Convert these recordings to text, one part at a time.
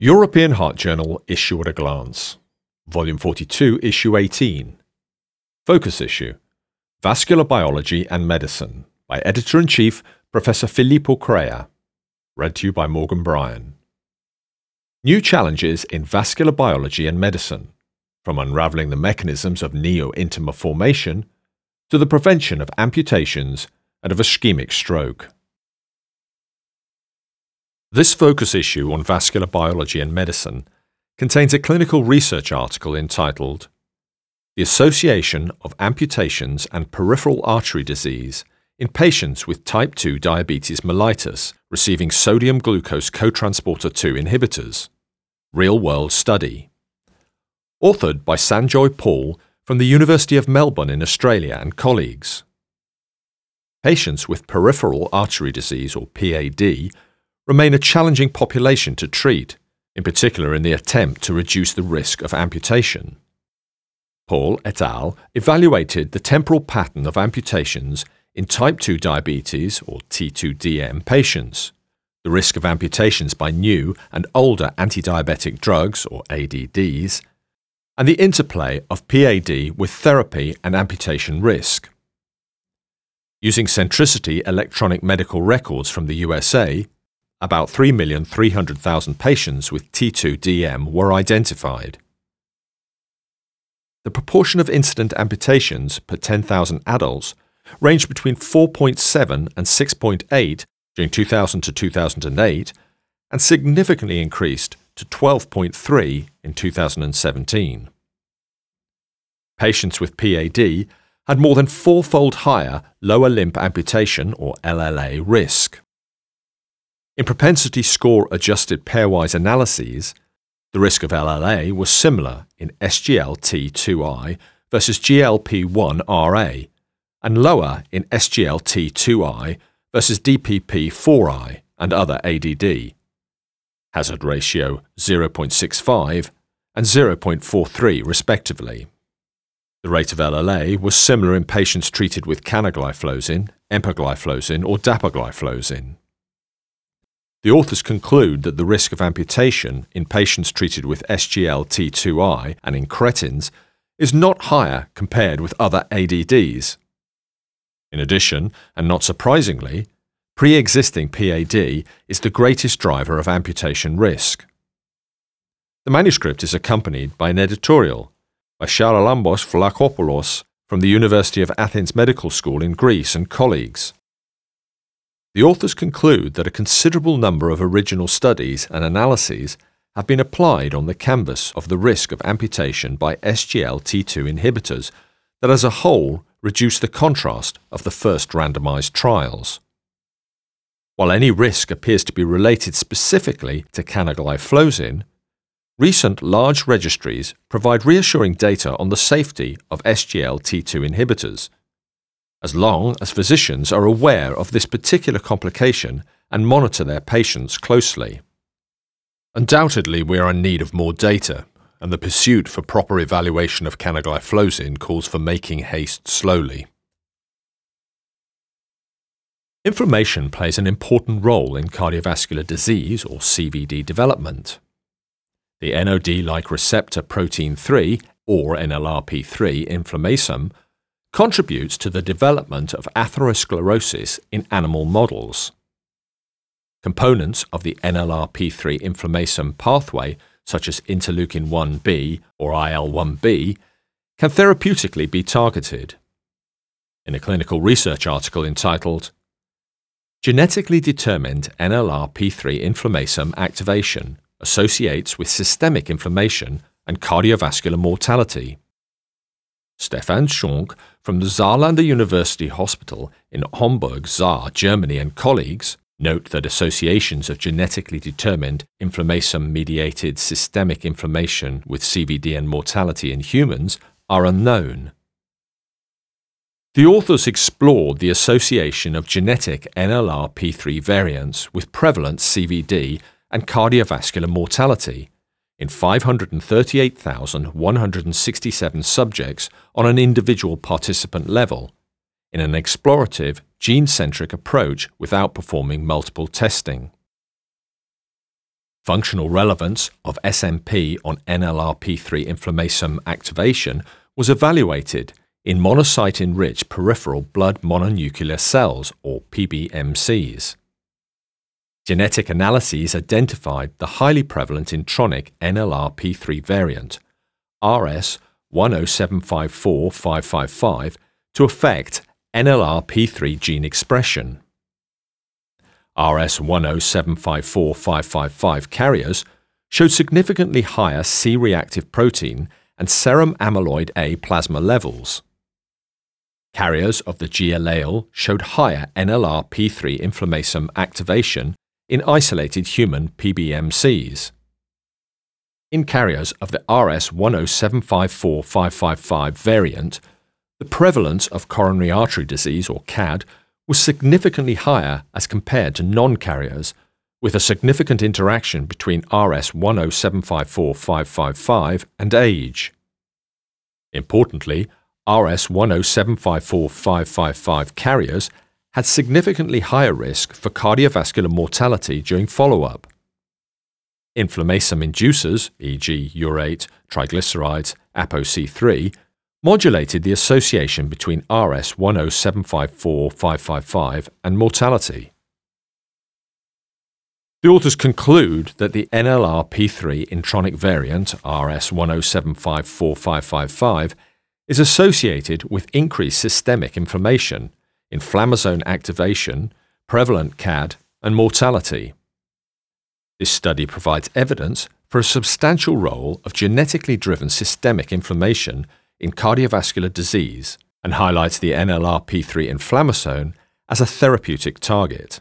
European Heart Journal Issue at a Glance, Volume 42, Issue 18. Focus Issue Vascular Biology and Medicine by Editor in Chief Professor Filippo Crea. Read to you by Morgan Bryan. New challenges in vascular biology and medicine, from unraveling the mechanisms of neo-intima formation to the prevention of amputations and of ischemic stroke. This focus issue on vascular biology and medicine contains a clinical research article entitled The Association of Amputations and Peripheral Artery Disease in Patients with Type 2 Diabetes mellitus receiving sodium glucose cotransporter 2 inhibitors. Real World Study. Authored by Sanjoy Paul from the University of Melbourne in Australia and colleagues. Patients with peripheral artery disease or PAD remain a challenging population to treat, in particular in the attempt to reduce the risk of amputation. Paul et al. evaluated the temporal pattern of amputations in type 2 diabetes or T2DM patients, the risk of amputations by new and older anti-diabetic drugs or ADDs, and the interplay of PAD with therapy and amputation risk. Using centricity electronic medical records from the USA, about 3,300,000 patients with T2DM were identified. The proportion of incident amputations per 10,000 adults ranged between 4.7 and 6.8 during 2000 to 2008 and significantly increased to 12.3 in 2017. Patients with PAD had more than fourfold higher lower limb amputation or LLA risk. In propensity score adjusted pairwise analyses, the risk of LLA was similar in SGLT2I versus GLP1RA and lower in SGLT2I versus DPP4I and other ADD. Hazard ratio 0.65 and 0.43 respectively. The rate of LLA was similar in patients treated with canagliflozin, empagliflozin or dapagliflozin. The authors conclude that the risk of amputation in patients treated with SGLT2I and in incretins is not higher compared with other ADDs. In addition, and not surprisingly, pre existing PAD is the greatest driver of amputation risk. The manuscript is accompanied by an editorial by Charalambos Vlachopoulos from the University of Athens Medical School in Greece and colleagues. The authors conclude that a considerable number of original studies and analyses have been applied on the canvas of the risk of amputation by SGLT2 inhibitors that as a whole reduce the contrast of the first randomized trials. While any risk appears to be related specifically to canagliflozin, recent large registries provide reassuring data on the safety of SGLT2 inhibitors as long as physicians are aware of this particular complication and monitor their patients closely. Undoubtedly, we are in need of more data, and the pursuit for proper evaluation of canagliflozin calls for making haste slowly. Inflammation plays an important role in cardiovascular disease or CVD development. The NOD-like receptor protein 3 or NLRP3 inflammasome contributes to the development of atherosclerosis in animal models. Components of the NLRP3 inflammasome pathway, such as interleukin 1b or IL 1b, can therapeutically be targeted. In a clinical research article entitled Genetically Determined NLRP3 Inflammasome Activation Associates with Systemic Inflammation and Cardiovascular Mortality. Stefan Schunk from the Saarland University Hospital in Homburg, Saar, Germany, and colleagues note that associations of genetically determined inflammation mediated systemic inflammation with CVD and mortality in humans are unknown. The authors explored the association of genetic NLRP3 variants with prevalent CVD and cardiovascular mortality in 538,167 subjects on an individual participant level in an explorative, gene centric approach without performing multiple testing. Functional relevance of SNP on NLRP3 inflammasome activation was evaluated in monocyte enriched peripheral blood mononuclear cells, or PBMCs. Genetic analyses identified the highly prevalent intronic NLRP3 variant, RS 10754 to affect NLRP3 gene expression. RS 10754 carriers showed significantly higher C reactive protein and serum amyloid A plasma levels. Carriers of the G allele showed higher NLRP3 inflammasome activation in isolated human PBMCs. In carriers of the RS 10754 variant, the prevalence of coronary artery disease, or CAD, was significantly higher as compared to non carriers, with a significant interaction between RS 10754 and age. Importantly, RS 10754 carriers had significantly higher risk for cardiovascular mortality during follow up. Inflammasome inducers, e.g., urate, triglycerides, ApoC3, modulated the association between RS 10754 and mortality. The authors conclude that the NLRP3 intronic variant RS 10754 is associated with increased systemic inflammation, inflammasome activation, prevalent CAD, and mortality. This study provides evidence for a substantial role of genetically driven systemic inflammation in cardiovascular disease and highlights the NLRP3 inflammasome as a therapeutic target.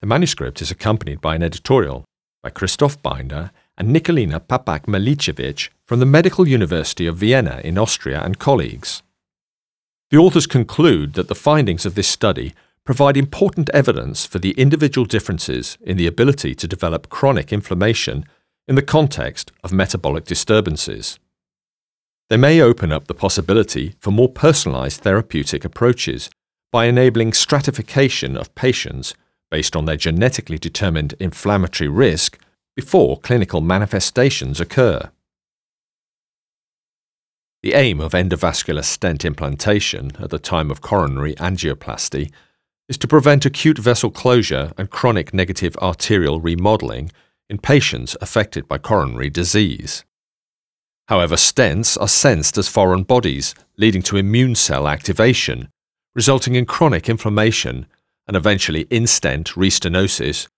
The manuscript is accompanied by an editorial by Christoph Binder and Nikolina Papac Milicevic from the Medical University of Vienna in Austria and colleagues. The authors conclude that the findings of this study provide important evidence for the individual differences in the ability to develop chronic inflammation in the context of metabolic disturbances. They may open up the possibility for more personalized therapeutic approaches by enabling stratification of patients based on their genetically determined inflammatory risk before clinical manifestations occur. The aim of endovascular stent implantation at the time of coronary angioplasty is to prevent acute vessel closure and chronic negative arterial remodeling in patients affected by coronary disease. However, stents are sensed as foreign bodies, leading to immune cell activation, resulting in chronic inflammation and eventually in-stent restenosis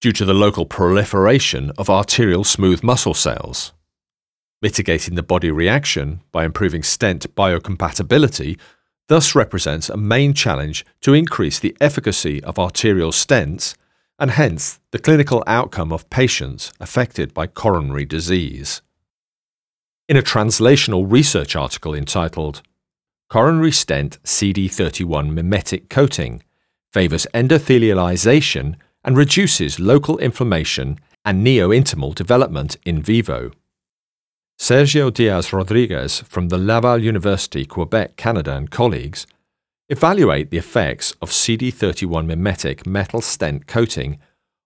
due to the local proliferation of arterial smooth muscle cells. Mitigating the body reaction by improving stent biocompatibility thus represents a main challenge to increase the efficacy of arterial stents and hence the clinical outcome of patients affected by coronary disease. In a translational research article entitled Coronary Stent CD31 Mimetic Coating favors endothelialization and reduces local inflammation and neointimal development in vivo. Sergio Diaz Rodriguez from the Laval University, Quebec, Canada, and colleagues evaluate the effects of CD31 mimetic metal stent coating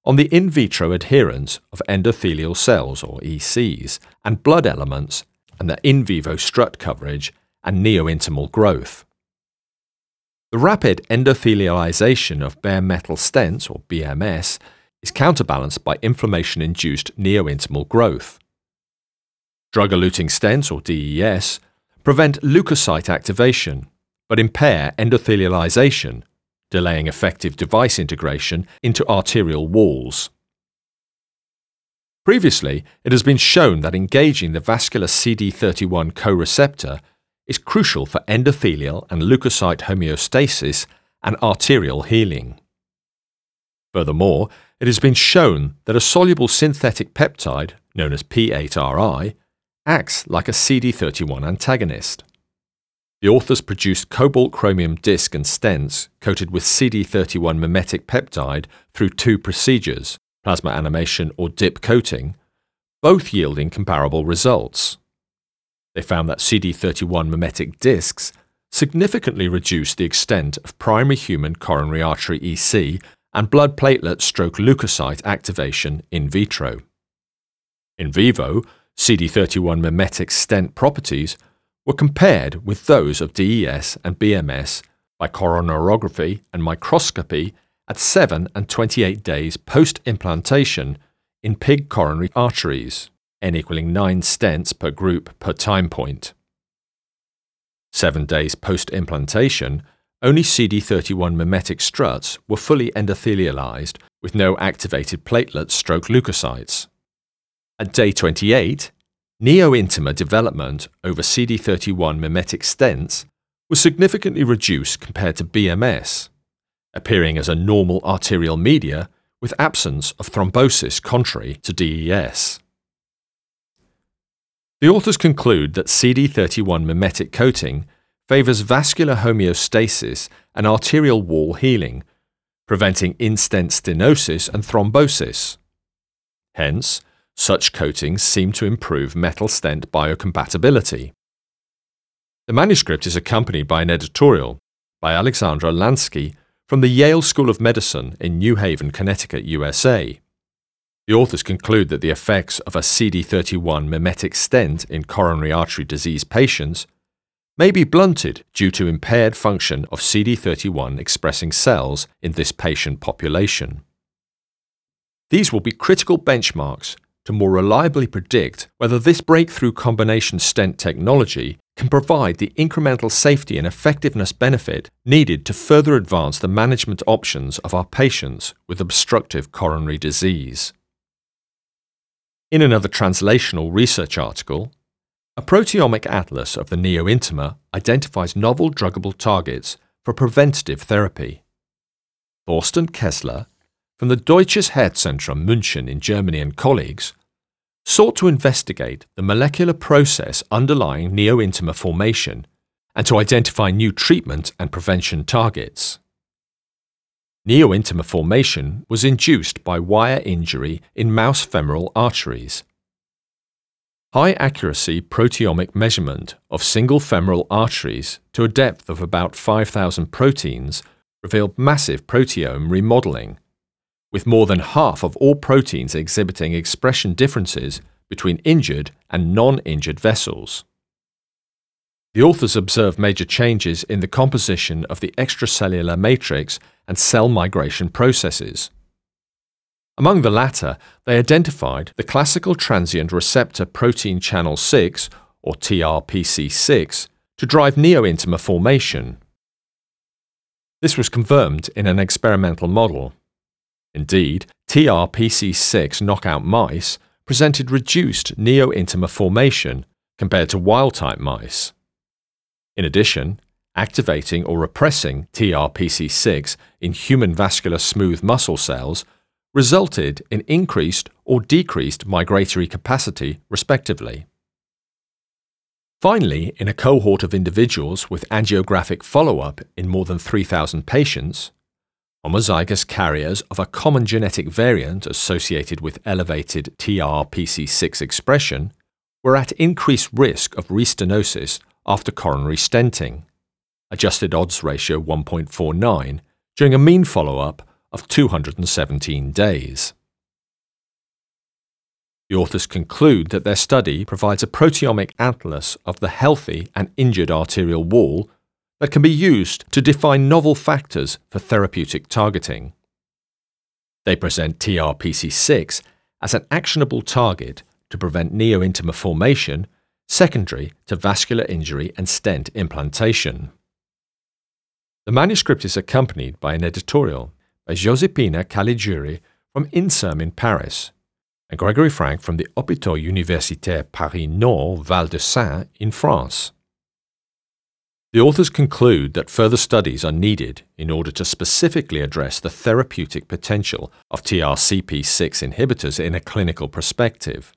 on the in vitro adherence of endothelial cells, or ECs, and blood elements, and the in vivo strut coverage and neointimal growth. The rapid endothelialization of bare metal stents, or BMS, is counterbalanced by inflammation induced neointimal growth. Drug eluting stents, or DES, prevent leukocyte activation, but impair endothelialization, delaying effective device integration into arterial walls. Previously, it has been shown that engaging the vascular CD31 co-receptor is crucial for endothelial and leukocyte homeostasis and arterial healing. Furthermore, it has been shown that a soluble synthetic peptide, known as P8RI, acts like a CD31 antagonist. The authors produced cobalt chromium disc and stents coated with CD31 mimetic peptide through two procedures, plasma amination or dip coating, both yielding comparable results. They found that CD31 mimetic discs significantly reduced the extent of primary human coronary artery EC and blood platelet stroke leukocyte activation in vitro. In vivo, CD31 mimetic stent properties were compared with those of DES and BMS by coronarography and microscopy at 7 and 28 days post implantation in pig coronary arteries, n equaling 9 stents per group per time point. Seven days post implantation, only CD31 mimetic struts were fully endothelialized with no activated platelet stroke leukocytes. At day 28, neo-intima development over CD31 mimetic stents was significantly reduced compared to BMS, appearing as a normal arterial media with absence of thrombosis contrary to DES. The authors conclude that CD31 mimetic coating favours vascular homeostasis and arterial wall healing, preventing in-stent stenosis and thrombosis. Hence, such coatings seem to improve metal stent biocompatibility. The manuscript is accompanied by an editorial by Alexandra Lansky from the Yale School of Medicine in New Haven, Connecticut, USA. The authors conclude that the effects of a CD31 mimetic stent in coronary artery disease patients may be blunted due to impaired function of CD31 expressing cells in this patient population. These will be critical benchmarks to more reliably predict whether this breakthrough combination stent technology can provide the incremental safety and effectiveness benefit needed to further advance the management options of our patients with obstructive coronary disease. In another translational research article, a proteomic atlas of the neointima identifies novel druggable targets for preventative therapy. Thorsten Kessler, from the Deutsches Herzzentrum München in Germany and colleagues, sought to investigate the molecular process underlying neointima formation and to identify new treatment and prevention targets. Neointima formation was induced by wire injury in mouse femoral arteries High accuracy proteomic measurement of single femoral arteries to a depth of about 5,000 proteins revealed massive proteome remodeling, with more than half of all proteins exhibiting expression differences between injured and non injured vessels. The authors observed major changes in the composition of the extracellular matrix and cell migration processes. Among the latter, they identified the classical transient receptor protein channel 6, or TRPC6, to drive neointima formation. This was confirmed in an experimental model. Indeed, TRPC6 knockout mice presented reduced neointima formation compared to wild type mice. In addition, activating or repressing TRPC6 in human vascular smooth muscle cells resulted in increased or decreased migratory capacity, respectively. Finally, in a cohort of individuals with angiographic follow up in more than 3,000 patients, homozygous carriers of a common genetic variant associated with elevated TRPC6 expression were at increased risk of restenosis after coronary stenting, adjusted odds ratio 1.49, during a mean follow up of 217 days. The authors conclude that their study provides a proteomic atlas of the healthy and injured arterial wall that can be used to define novel factors for therapeutic targeting. They present TRPC6 as an actionable target to prevent neointima formation secondary to vascular injury and stent implantation. The manuscript is accompanied by an editorial by Giuseppina Caligiuri from INSERM in Paris, and Gregory Frank from the Hôpital Universitaire Paris Nord Val de Seine in France. The authors conclude that further studies are needed in order to specifically address the therapeutic potential of TRCP6 inhibitors in a clinical perspective.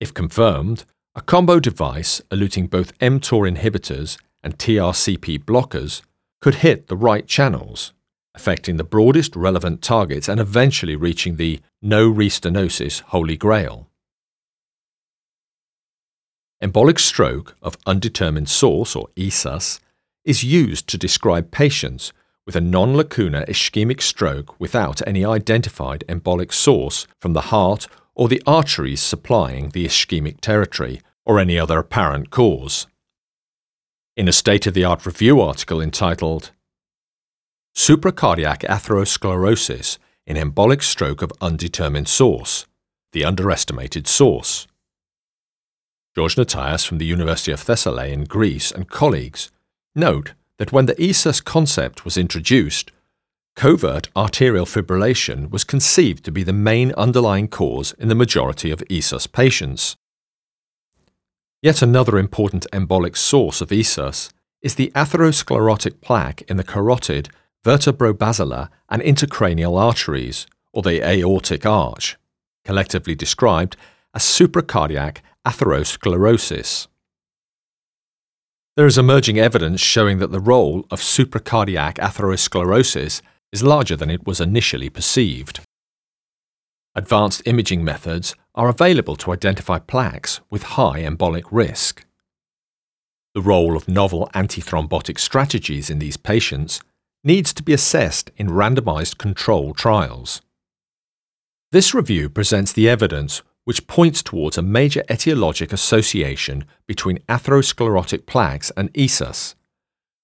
If confirmed, a combo device eluting both mTOR inhibitors and TRCP blockers could hit the right channels affecting the broadest relevant targets and eventually reaching the no restenosis holy grail. Embolic stroke of undetermined source, or ESUS, is used to describe patients with a non lacunar ischemic stroke without any identified embolic source from the heart or the arteries supplying the ischemic territory, or any other apparent cause. In a state of the art review article entitled Supracardiac Atherosclerosis in Embolic Stroke of Undetermined Source, the Underestimated Source. George Ntaios from the University of Thessaly in Greece and colleagues note that when the ESUS concept was introduced, covert atrial fibrillation was conceived to be the main underlying cause in the majority of ESUS patients. Yet another important embolic source of ESUS is the atherosclerotic plaque in the carotid, vertebrobasilar, and intracranial arteries, or the aortic arch, collectively described as supracardiac atherosclerosis. There is emerging evidence showing that the role of supracardiac atherosclerosis is larger than it was initially perceived. Advanced imaging methods are available to identify plaques with high embolic risk. The role of novel antithrombotic strategies in these patients needs to be assessed in randomized control trials. This review presents the evidence which points towards a major etiologic association between atherosclerotic plaques and ESUS,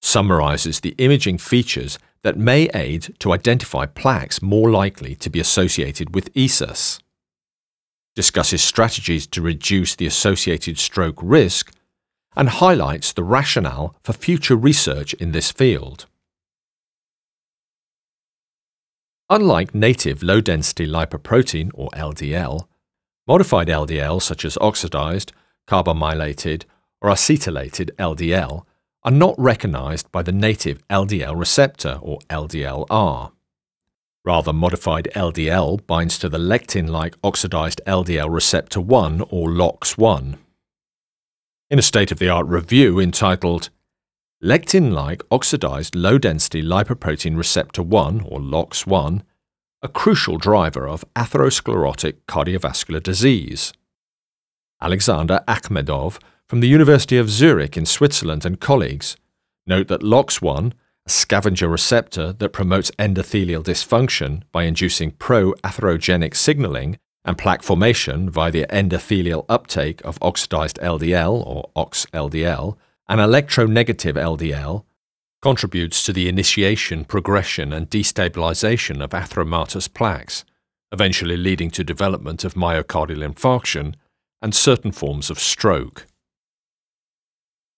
summarizes the imaging features that may aid to identify plaques more likely to be associated with ESUS, discusses strategies to reduce the associated stroke risk, and highlights the rationale for future research in this field. Unlike native low density lipoprotein or LDL, modified LDL such as oxidized, carbamylated, or acetylated LDL are not recognized by the native LDL receptor or LDLR. Rather, modified LDL binds to the lectin like oxidized LDL receptor 1 or LOX1. In a state of the art review entitled Lectin like oxidized low density lipoprotein receptor 1 or LOX1, a crucial driver of atherosclerotic cardiovascular disease. Alexander Akhmedov from the University of Zurich in Switzerland and colleagues note that LOX1, a scavenger receptor that promotes endothelial dysfunction by inducing pro-atherogenic signaling and plaque formation via the endothelial uptake of oxidized LDL or OX-LDL and electronegative LDL, contributes to the initiation, progression, and destabilization of atheromatous plaques, eventually leading to development of myocardial infarction and certain forms of stroke.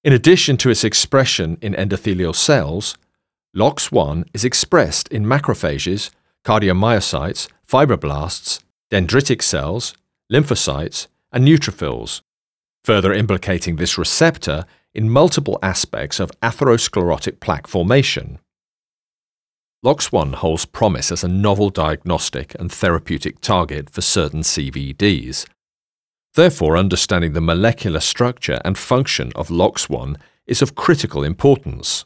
In addition to its expression in endothelial cells, LOX1 is expressed in macrophages, cardiomyocytes, fibroblasts, dendritic cells, lymphocytes, and neutrophils, further implicating this receptor in multiple aspects of atherosclerotic plaque formation. LOX1 holds promise as a novel diagnostic and therapeutic target for certain CVDs, Therefore, understanding the molecular structure and function of LOX1 is of critical importance.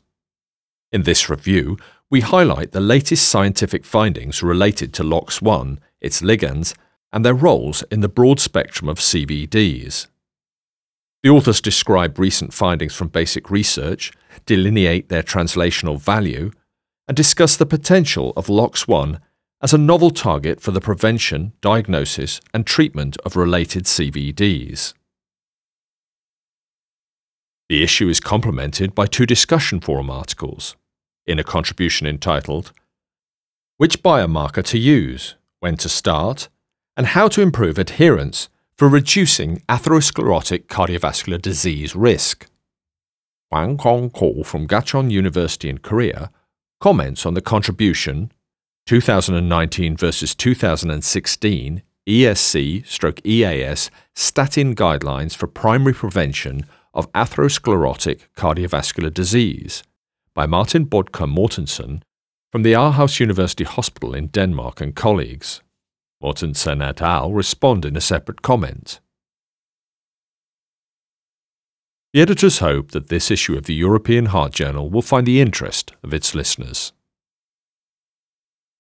In this review, we highlight the latest scientific findings related to LOX1, its ligands, and their roles in the broad spectrum of CVDs. The authors describe recent findings from basic research, delineate their translational value, and discuss the potential of LOX1 as a novel target for the prevention, diagnosis, and treatment of related CVDs. The issue is complemented by two discussion forum articles in a contribution entitled Which Biomarker to Use, When to Start, and How to Improve Adherence for Reducing Atherosclerotic Cardiovascular Disease Risk. Kwang Kon Koh from Gachon University in Korea comments on the contribution 2019 versus 2016 ESC stroke EAS statin guidelines for primary prevention of atherosclerotic cardiovascular disease by Martin Bodker Mortensen from the Aarhus University Hospital in Denmark and colleagues. Mortensen et al. respond in a separate comment. The editors hope that this issue of the European Heart Journal will find the interest of its listeners.